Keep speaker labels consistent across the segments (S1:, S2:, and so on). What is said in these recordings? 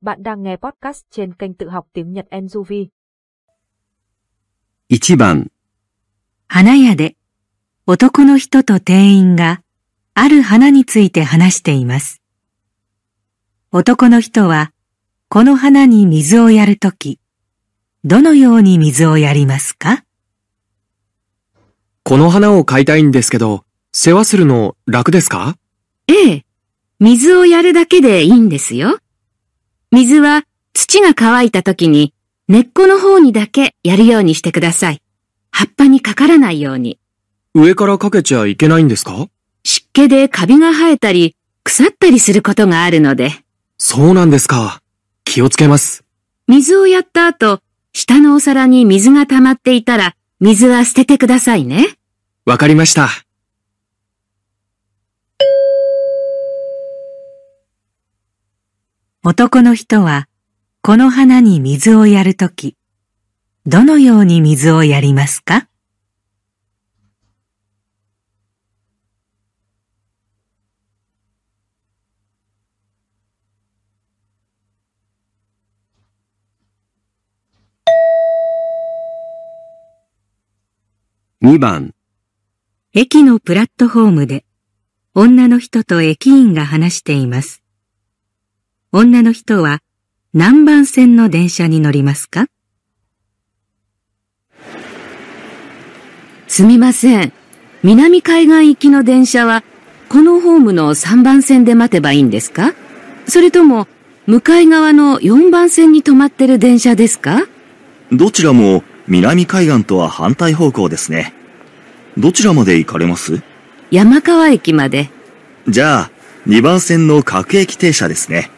S1: Bạn đang nghe podcast trên kênh tự học tiếng Nhật Enjuvi.
S2: 1番、
S3: 花屋で男の人と店員がある花について話しています。男の人はこの花に水をやるとき、どのように水をやりますか
S4: この花を買いたいんですけど、世話するの楽ですか？
S5: ええ。水をやるだけでいいんですよ。水は土が乾いた時に根っこの方にだけやるようにしてください。葉っぱにかからないように。
S4: 上からかけちゃいけないんですか？
S5: 湿気でカビが生えたり腐ったりすることがあるので、
S4: そうなんですか。気をつけます。
S5: 水をやった後、下のお皿に水が溜まっていたら水は捨ててくださいね。
S4: わかりました。
S3: 男の人はこの花に水をやるとき、どのように水をやりますか
S2: ？2番、
S3: 駅のプラットフォームで女の人と駅員が話しています。女の人は何番線の電車に乗りますか？
S5: すみません。南海岸行きの電車は、このホームの3番線で待てばいいんですか？それとも、向かい側の4番線に止まってる電車ですか？
S6: どちらも南海岸とは反対方向ですね。どちらまで行かれます？
S5: 山川駅まで。
S6: じゃあ、2番線の各駅停車ですね。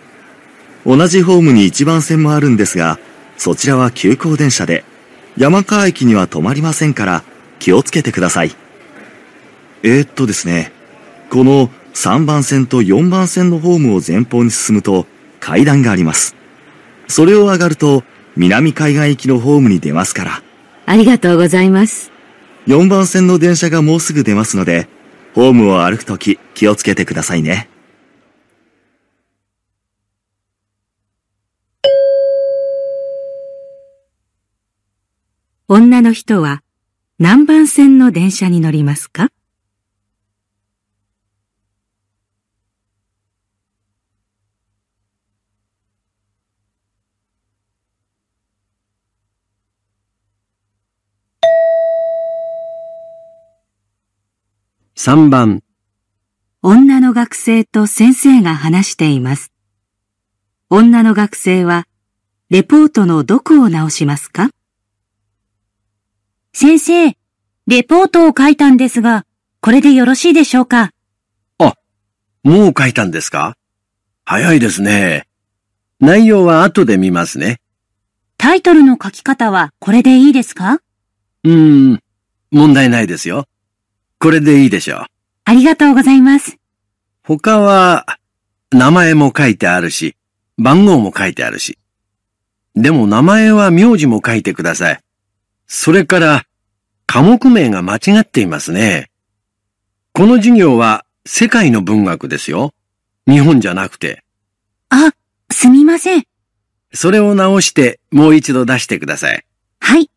S6: 同じホームに1番線もあるんですが、そちらは急行電車で、山川駅には止まりませんから、気をつけてください。えー、っとですね、この3番線と4番線のホームを前方に進むと階段があります。それを上がると南海岸行きのホームに出ますから、
S5: ありがとうございます。
S6: 4番線の電車がもうすぐ出ますので、ホームを歩くとき気をつけてくださいね。
S3: 女の人は何番線の電車に乗りますか
S2: ？3番、
S3: 女の学生と先生が話しています。女の学生はレポートのどこを直しますか？先生、レポートを書いたんですが、これでよろしいでしょうか？
S2: もう書いたんですか？早いですね。内容は後で見ますね。
S3: タイトルの書き方はこれでいいですか？
S2: うーん、問題ないですよ。これでいいでしょう。
S3: ありがとうございます。
S2: 他は、名前も書いてあるし、番号も書いてあるし。でも名前は名字も書いてください。それから、科目名が間違っていますね。この授業は世界の文学ですよ。日本じゃなくて。
S3: あ、すみません。
S2: それを直してもう一度出してください。
S3: はい。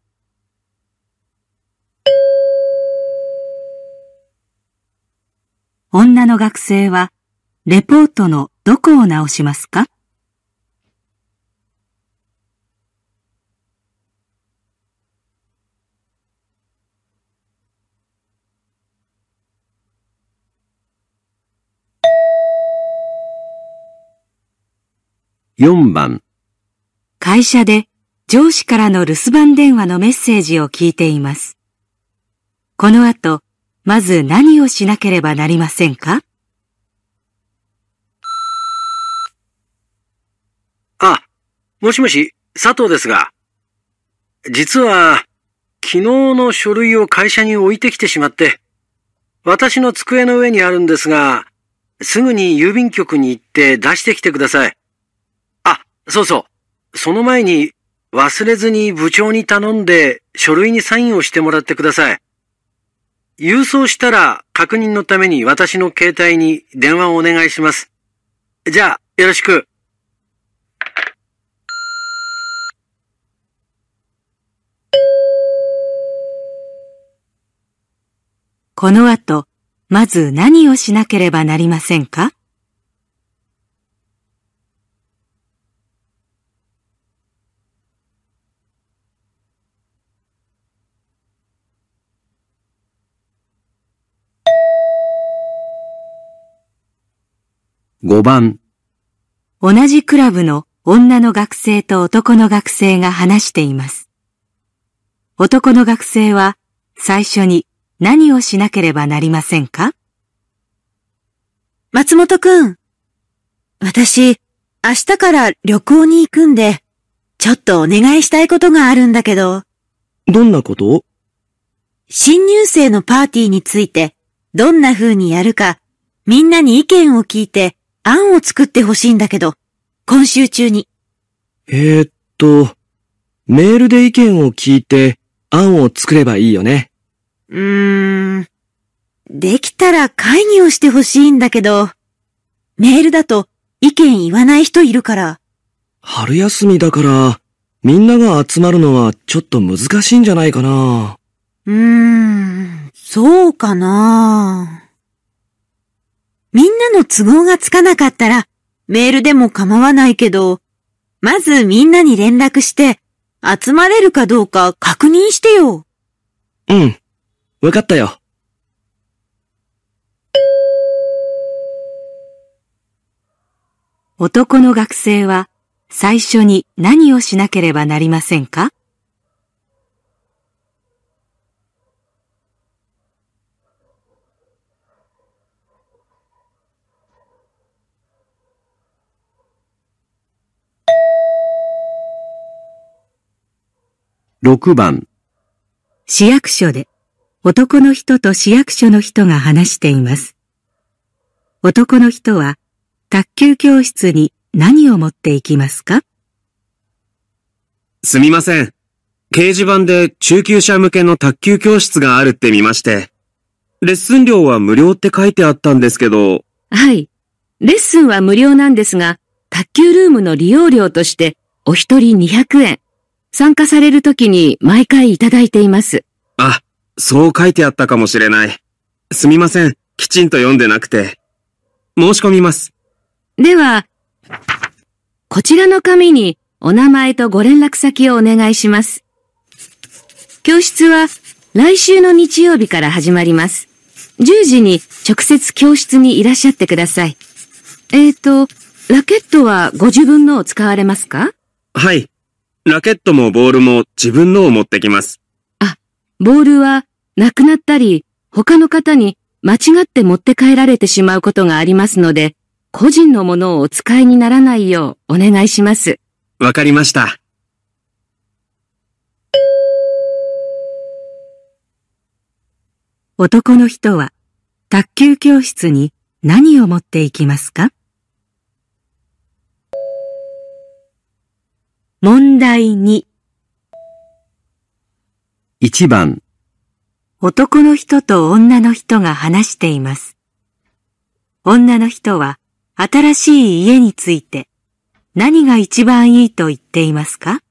S3: 女の学生は、レポートのどこを直しますか？
S2: 4番、
S3: 会社で上司からの留守番電話のメッセージを聞いています。この後、まず何をしなければなりませんか？
S2: あ、もしもし、佐藤ですが。実は、昨日の書類を会社に置いてきてしまって、私の机の上にあるんですが、すぐに郵便局に行って出してきてください。そうそう。その前に、忘れずに部長に頼んで書類にサインをしてもらってください。郵送したら確認のために私の携帯に電話をお願いします。じゃあ、よろしく。
S3: この後、まず何をしなければなりませんか？
S4: 5番、
S3: 同じクラブの女の学生と男の学生が話しています。男の学生は最初に何をしなければなりませんか？
S7: 松本くん。私、明日から旅行に行くんで、ちょっとお願いしたいことがあるんだけど、
S4: どんなこと？
S7: 新入生のパーティーについて、どんな風にやるか、みんなに意見を聞いて、案を作ってほしいんだけど、今週中に。
S4: えー、っと、メールで意見を聞いて案を作ればいいよね。
S7: うーん。できたら会議をしてほしいんだけど、メールだと意見言わない人いるから、
S4: 春休みだから、みんなが集まるのはちょっと難しいんじゃないかな。
S7: うーん、そうかなみんなの都合がつかなかったら、メールでも構わないけど、まずみんなに連絡して、集まれるかどうか確認してよ。
S4: うん。わかったよ。
S3: 男の学生は最初に何をしなければなりませんか？
S4: 6番、
S3: 市役所で男の人と市役所の人が話しています。男の人は卓球教室に何を持っていきますか？
S8: すみません。掲示板で中級者向けの卓球教室があるって見まして。レッスン料は無料って書いてあったんですけど、
S5: はい。レッスンは無料なんですが、卓球ルームの利用料としてお一人200円。参加されるときに毎回いただいています。
S8: あ、そう書いてあったかもしれない。すみません。きちんと読んでなくて。申し込みます。
S5: では、こちらの紙にお名前とご連絡先をお願いします。教室は来週の日曜日から始まります。10時に直接教室にいらっしゃってください。えーと、ラケットはご自分のを使われますか？
S8: はい。ラケットもボールも自分のを持ってきます。
S5: ボールはなくなったり、他の方に間違って持って帰られてしまうことがありますので、個人のものをお使いにならないようお願いします。
S8: わかりました。
S3: 男の人は卓球教室に何を持っていきますか？問題2
S4: 1番、
S3: 男の人と女の人が話しています。女の人は新しい家について何が一番いいと言っていますか？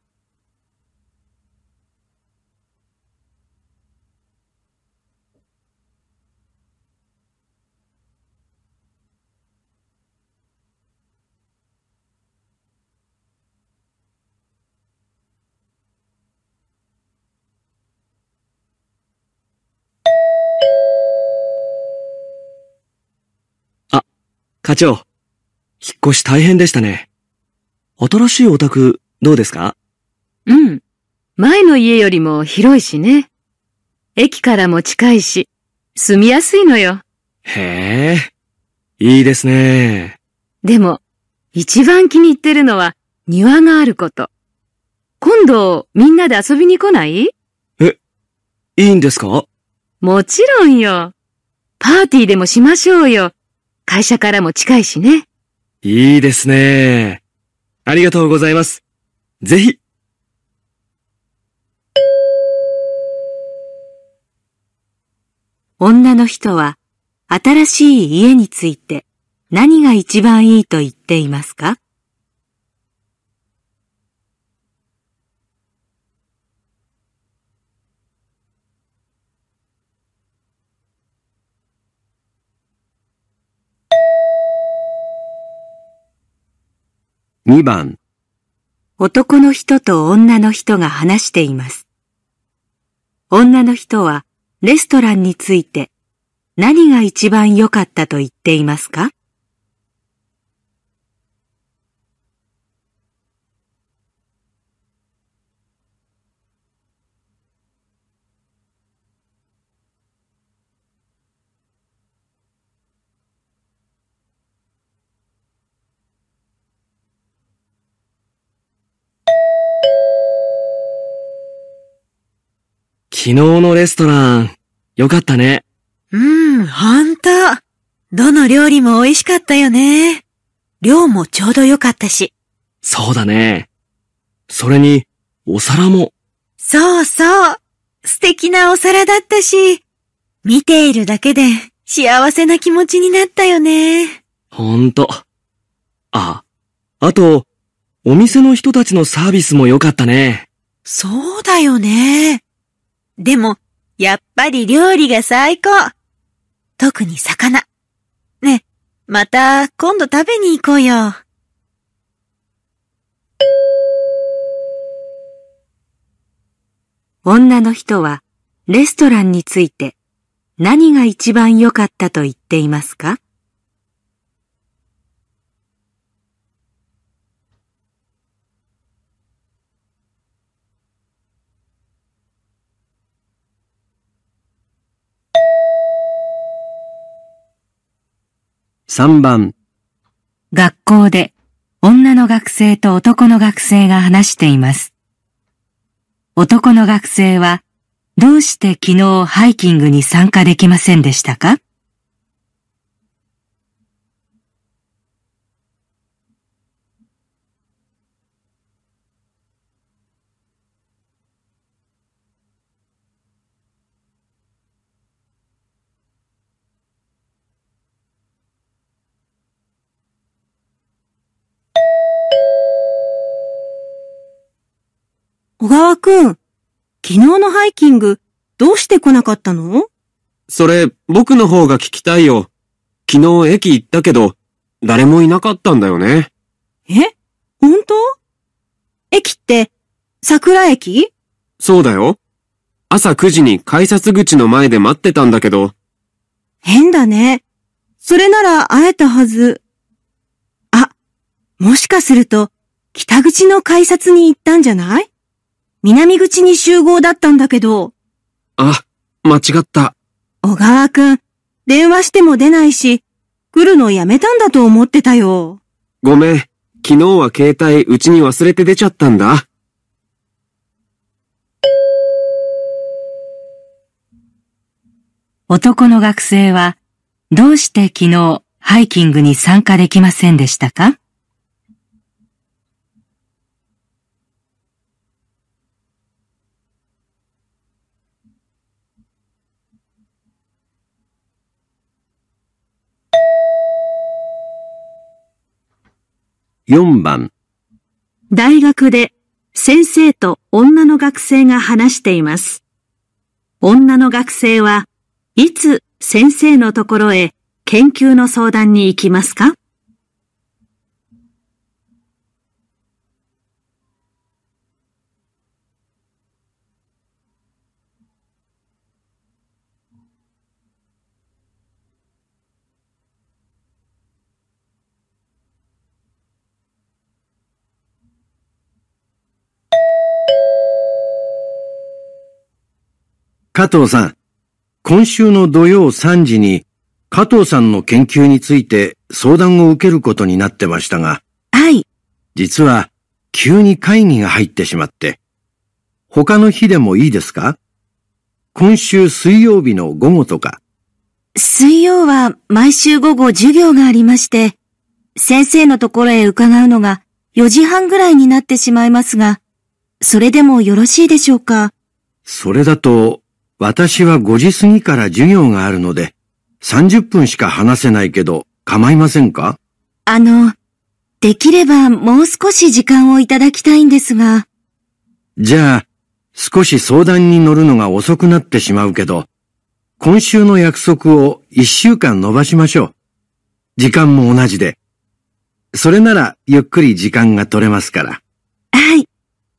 S4: 課長。引っ越し大変でしたね。新しいお宅、どうですか？
S5: うん。前の家よりも広いしね。駅からも近いし、住みやすいのよ。
S4: へえ、いいですね。
S5: でも、一番気に入ってるのは庭があること。今度、みんなで遊びに来ない？
S4: いいんですか？
S5: もちろんよ。パーティーでもしましょうよ。会社からも近いしね。
S4: いいですね。ありがとうございます。ぜひ。
S3: 女の人は新しい家について何が一番いいと言っていますか？
S2: 2番、
S3: 男の人と女の人が話しています。女の人はレストランについて何が一番良かったと言っていますか？
S4: 昨日のレストラン、よかったね。
S7: うん、ほんと。どの料理も美味しかったよね。量もちょうどよかったし。
S4: そうだね。それに、お皿も。
S7: そうそう。素敵なお皿だったし、見ているだけで幸せな気持ちになったよね。
S4: ほんと。あ、あと、お店の人たちのサービスも良かったね。
S7: そうだよね。でも、やっぱり料理が最高。特に魚。ね、また今度食べに行こうよ。
S3: 女の人はレストランについて何が一番良かったと言っていますか？
S2: 3番、
S3: 学校で女の学生と男の学生が話しています。男の学生はどうして昨日ハイキングに参加できませんでしたか？
S7: 小川くん、昨日のハイキング、どうして来なかったの？
S8: それ、僕の方が聞きたいよ。昨日駅行ったけど、誰もいなかったんだよね。
S7: え？本当？駅って、桜駅？
S8: そうだよ。朝9時に改札口の前で待ってたんだけど、
S7: 変だね。それなら会えたはず。あ、もしかすると、北口の改札に行ったんじゃない？南口に集合だったんだけど、
S8: あ、間違った。
S7: 小川くん、電話しても出ないし、来るのやめたんだと思ってたよ。
S8: ごめん。昨日は携帯うちに忘れて出ちゃったんだ。
S3: 男の学生はどうして昨日ハイキングに参加できませんでしたか？
S2: 4番、
S5: 大学で先生と女の学生が話しています。女の学生はいつ先生のところへ研究の相談に行きますか？
S2: 加藤さん、今週の土曜3時に加藤さんの研究について相談を受けることになってましたが、
S7: はい。
S2: 実は急に会議が入ってしまって、他の日でもいいですか？今週水曜日の午後とか、
S7: 水曜は毎週午後授業がありまして、先生のところへ伺うのが4時半ぐらいになってしまいますが、それでもよろしいでしょうか？
S2: それだと私は5時過ぎから授業があるので、30分しか話せないけど、構いませんか？
S3: あの、できればもう少し時間をいただきたいんですが。
S2: じゃあ、少し相談に乗るのが遅くなってしまうけど、今週の約束を一週間延ばしましょう。時間も同じで。それならゆっくり時間が取れますから。
S3: はい。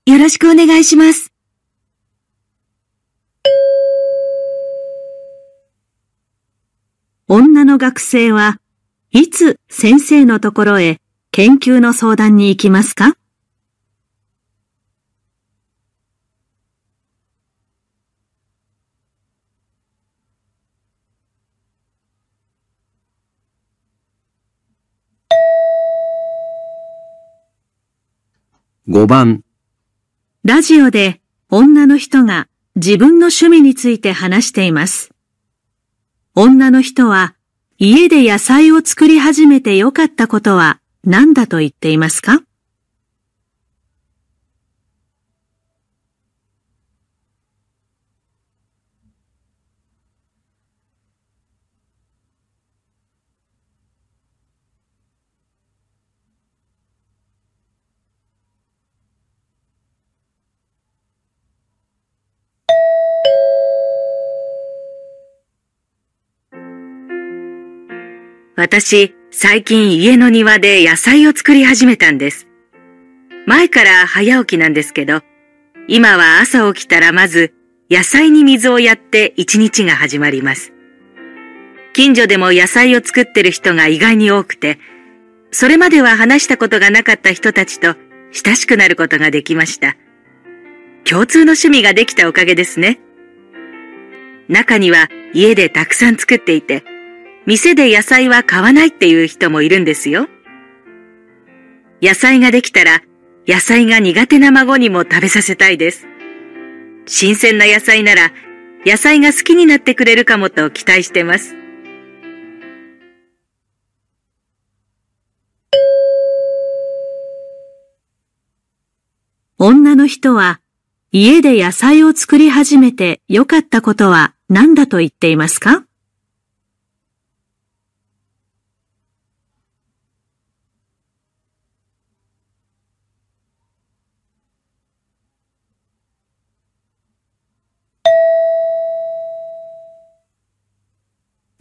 S3: よろしくお願いします。
S9: 女の学生はいつ先生のところへ研究の相談に行きますか
S2: ？5番、
S9: ラジオで女の人が自分の趣味について話しています。女の人は家で野菜を作り始めて良かったことは何だと言っていますか？
S5: 私、最近家の庭で野菜を作り始めたんです。前から早起きなんですけど、今は朝起きたらまず野菜に水をやって一日が始まります。近所でも野菜を作ってる人が意外に多くて、それまでは話したことがなかった人たちと親しくなることができました。共通の趣味ができたおかげですね。中には家でたくさん作っていて、店で野菜は買わないっていう人もいるんですよ。野菜ができたら、野菜が苦手な孫にも食べさせたいです。新鮮な野菜なら、野菜が好きになってくれるかもと期待してます。
S9: 女の人は家で野菜を作り始めて良かったことは何だと言っていますか？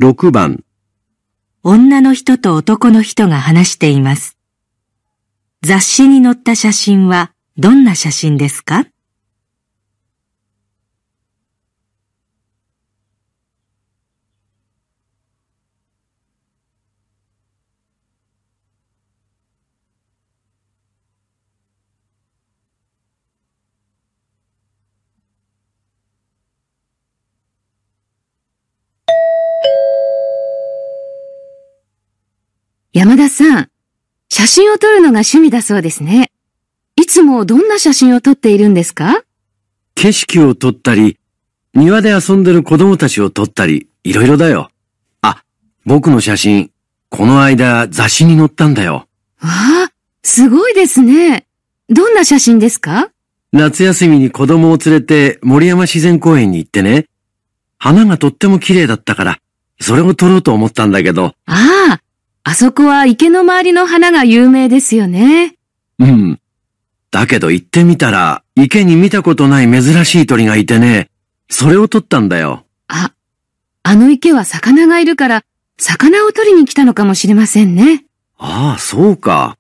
S2: 6番、
S3: 女の人と男の人が話しています。雑誌に載った写真はどんな写真ですか？
S5: 山田さん、写真を撮るのが趣味だそうですね。いつもどんな写真を撮っているんですか？
S2: 景色を撮ったり、庭で遊んでる子供たちを撮ったり、いろいろだよ。あ、僕の写真、この間雑誌に載ったんだよ。
S5: わあ、すごいですね。どんな写真ですか？
S2: 夏休みに子供を連れて森山自然公園に行ってね。花がとっても綺麗だったから、それを撮ろうと思ったんだけど、
S5: ああ、あそこは池の周りの花が有名ですよね。
S2: うん。だけど行ってみたら、池に見たことない珍しい鳥がいてね、それを撮ったんだよ。
S5: あ、あの池は魚がいるから、魚を取りに来たのかもしれませんね。
S2: ああ、そうか。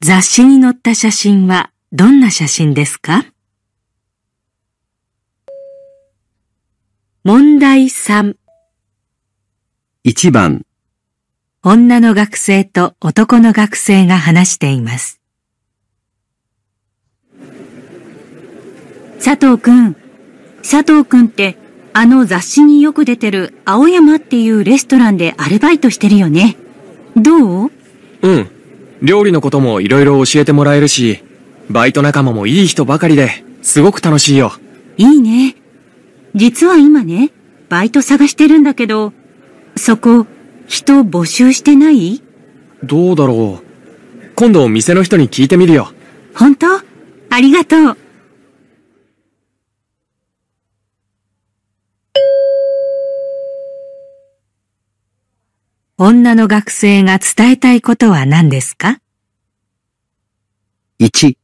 S3: 雑誌に載った写真はどんな写真ですか？問題3
S2: 1番、
S3: 女の学生と男の学生が話しています。
S7: 佐藤くん。佐藤くんって、あの雑誌によく出てる青山っていうレストランでアルバイトしてるよね。どう？
S10: うん。料理のこともいろいろ教えてもらえるし、バイト仲間もいい人ばかりで、すごく楽しいよ。
S7: いいね。実は今ね、バイト探してるんだけど、そこ、人募集してない？
S10: どうだろう。今度店の人に聞いてみるよ。
S7: 本当？ありがとう。
S3: 女の学生が伝えたいことは何ですか
S4: ?1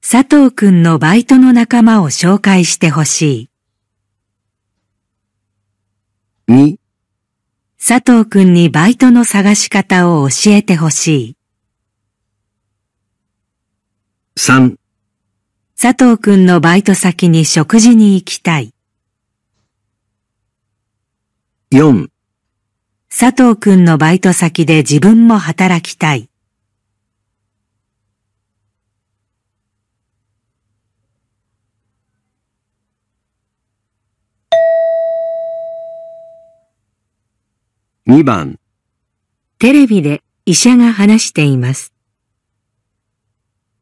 S3: 佐藤くんのバイトの仲間を紹介してほしい。
S4: 2、
S3: 佐藤くんにバイトの探し方を教えてほしい。
S4: 3、
S3: 佐藤くんのバイト先に食事に行きたい。
S4: 4、
S3: 佐藤くんのバイト先で自分も働きたい。
S4: 2番、
S3: テレビで医者が話しています。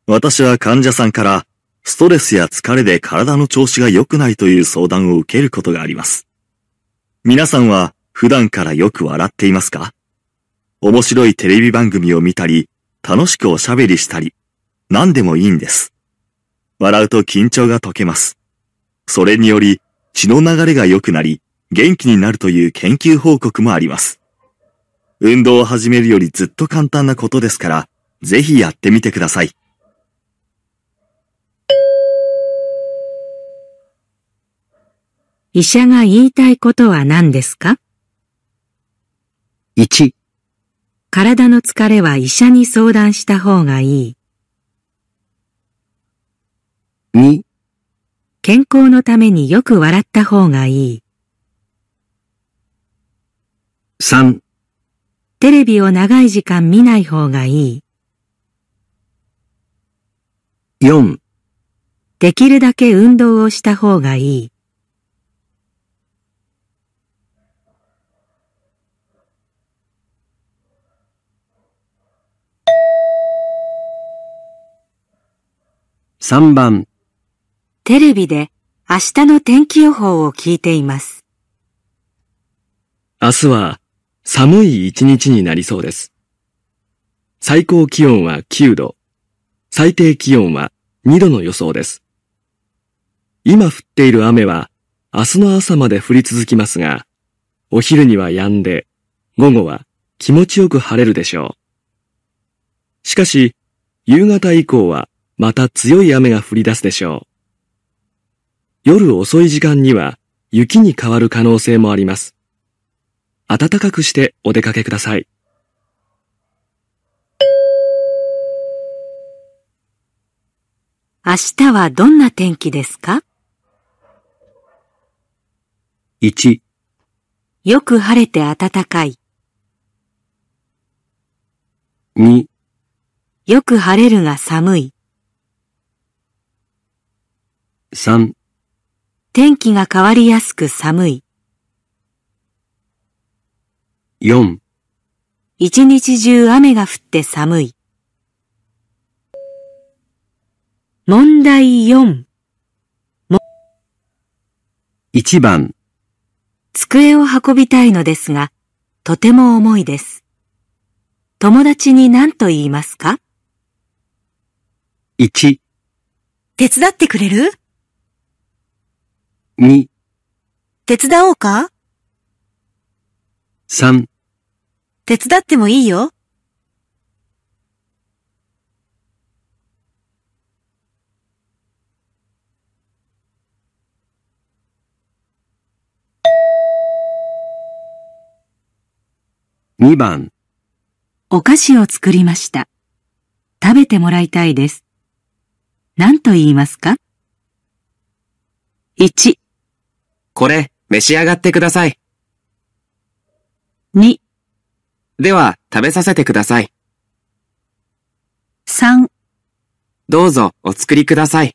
S6: 私は患者さんから、ストレスや疲れで体の調子が良くないという相談を受けることがあります。皆さんは普段からよく笑っていますか？面白いテレビ番組を見たり、楽しくおしゃべりしたり、何でもいいんです。笑うと緊張が解けます。それにより血の流れが良くなり、元気になるという研究報告もあります。運動を始めるよりずっと簡単なことですから、ぜひやってみてください。
S3: 医者が言いたいことは何ですか
S4: ？1、
S3: 体の疲れは医者に相談した方がいい。
S4: 2、
S3: 健康のためによく笑った方がいい。
S4: 3、
S3: テレビを長い時間見ない方がいい。
S4: 4、
S3: できるだけ運動をした方がいい。
S4: 3番、
S3: テレビで明日の天気予報を聞いています。
S4: 明日は寒い一日になりそうです。最高気温は9度、最低気温は2度の予想です。今降っている雨は明日の朝まで降り続きますが、お昼には止んで、午後は気持ちよく晴れるでしょう。しかし、夕方以降はまた強い雨が降り出すでしょう。夜遅い時間には雪に変わる可能性もあります。暖かくしてお出かけください。
S3: 明日はどんな天気ですか
S4: ？1、
S3: よく晴れて暖かい。
S4: 2、
S3: よく晴れるが寒い。
S4: 3、
S3: 天気が変わりやすく寒い。
S4: 4、
S3: 一日中雨が降って寒い。問題4。
S4: 1番、
S3: 机を運びたいのですが、とても重いです。友達に何と言いますか
S4: ？1、
S7: 手伝ってくれる
S4: ？2、
S7: 手伝おうか
S4: ？3、
S7: 手伝ってもいいよ。
S4: 2番、
S3: お菓子を作りました。食べてもらいたいです。何と言いますか ?1、
S8: これ、召し上がってください。
S3: 2、
S8: では、食べさせてください。
S3: 3、
S8: どうぞ、お作りください。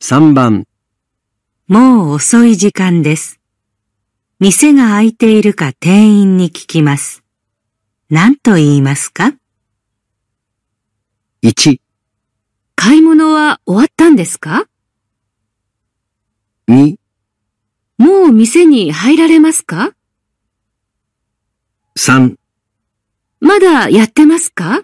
S4: 3番、
S3: もう遅い時間です。店が開いているか店員に聞きます。何と言いますか？
S4: 1、
S5: 買い物は終わったんですか
S4: ？2、
S5: もう店に入られますか
S4: ？3、
S5: まだやってますか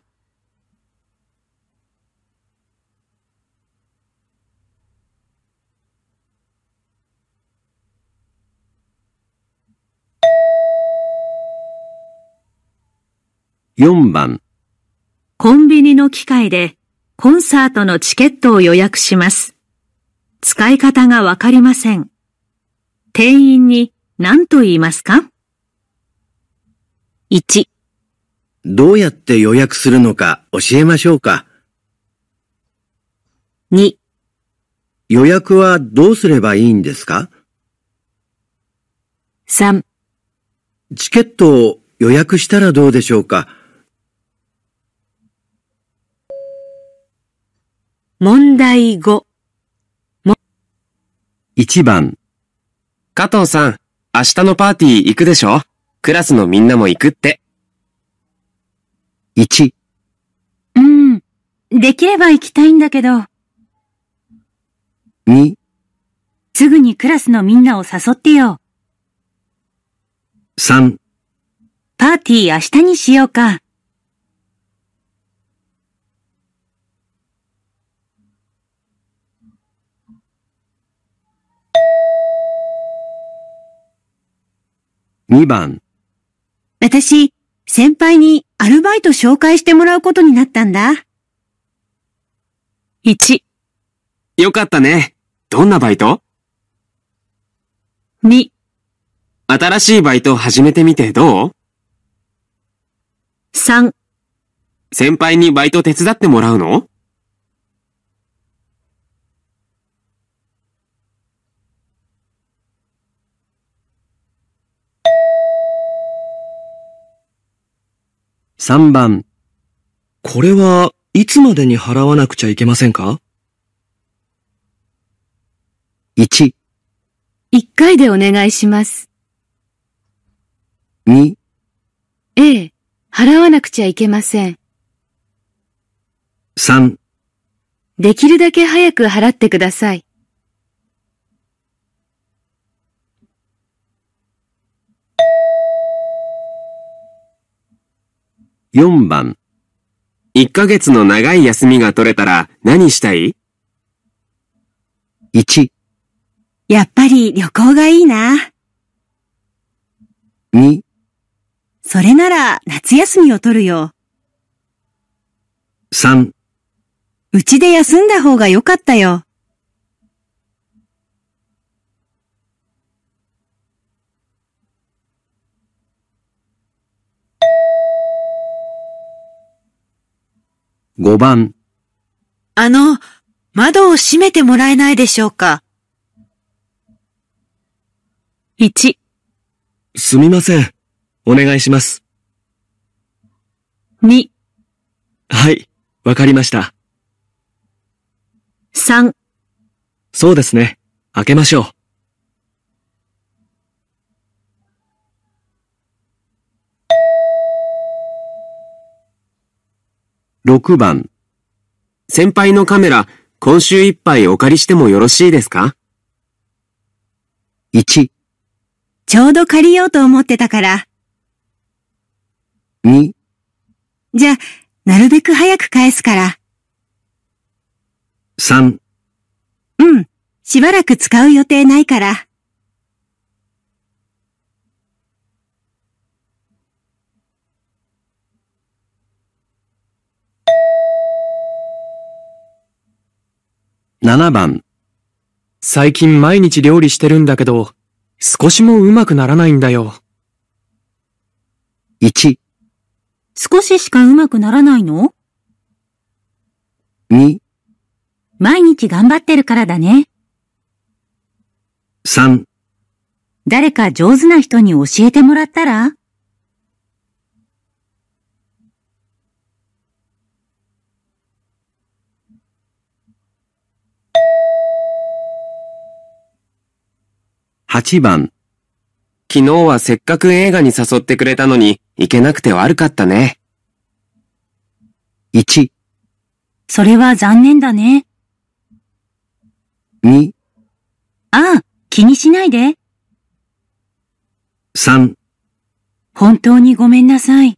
S2: ？4番、
S9: コンビニの機械でコンサートのチケットを予約します。使い方がわかりません。店員に何と言いますか ?1、
S2: どうやって予約するのか教えましょうか。
S9: 2、
S2: 予約はどうすればいいんですか
S9: ？3、
S2: チケットを予約したらどうでしょうか？
S7: 問題5。
S2: 1番、
S8: 加藤さん、明日のパーティー行くでしょ？クラスのみんなも行くって。
S2: 1、
S9: うん。できれば行きたいんだけど、
S2: 2、
S9: すぐにクラスのみんなを誘ってよ。
S2: 3、
S9: パーティー明日にしようか。
S2: 2番、
S7: 私、先輩にアルバイト紹介してもらうことになったんだ。
S9: 1、
S8: よかったね。どんなバイト
S9: ？2、
S8: 新しいバイト始めてみてどう
S9: ？3、
S8: 先輩にバイト手伝ってもらうの？
S2: 3番、
S4: これはいつまでに払わなくちゃいけませんか
S2: ？1、
S5: 1回でお願いします。
S2: 2、
S5: ええ、払わなくちゃいけません。
S2: 3、
S5: できるだけ早く払ってください。
S2: 4番、
S8: 1ヶ月の長い休みが取れたら何したい
S2: ？1、
S7: やっぱり旅行がいいな。
S2: 2、
S7: それなら夏休みを取るよ。
S2: 3、
S7: うちで休んだ方が良かったよ。
S2: 5番、
S7: あの、窓を閉めてもらえないでしょうか
S9: ？1、
S4: すみません。お願いします。
S9: 2、
S4: はい、わかりました。
S9: 3、
S4: そうですね。開けましょう。
S2: 6番、
S8: 先輩のカメラ、今週いっぱいお借りしてもよろしいですか
S2: ？1、
S7: ちょうど借りようと思ってたから。
S2: 2、
S7: じゃあ、なるべく早く返すから。
S2: 3、
S7: うん。しばらく使う予定ないから。
S2: 7番、
S10: 最近毎日料理してるんだけど、少しもうまくならないんだよ。
S2: 1、
S9: 少ししかうまくならないの
S2: ？2、
S9: 毎日頑張ってるからだね。
S2: 3、
S9: 誰か上手な人に教えてもらったら？
S2: 8番、
S8: 昨日はせっかく映画に誘ってくれたのに行けなくて悪かったね。
S2: 1、
S9: それは残念だね。
S2: 2、
S9: ああ、気にしないで。
S2: 3
S9: 本当にごめんなさい。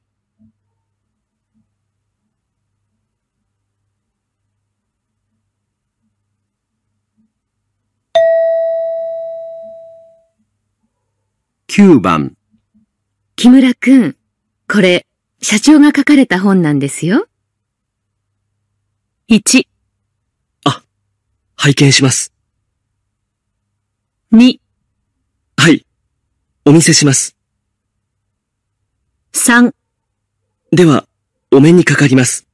S4: 9番。
S5: 木村くん、これ、社長が書かれた本なんですよ。
S9: 1、
S4: 拝見します。
S9: 2、
S4: はい。お見せします。
S9: 3
S4: では、お目にかかります。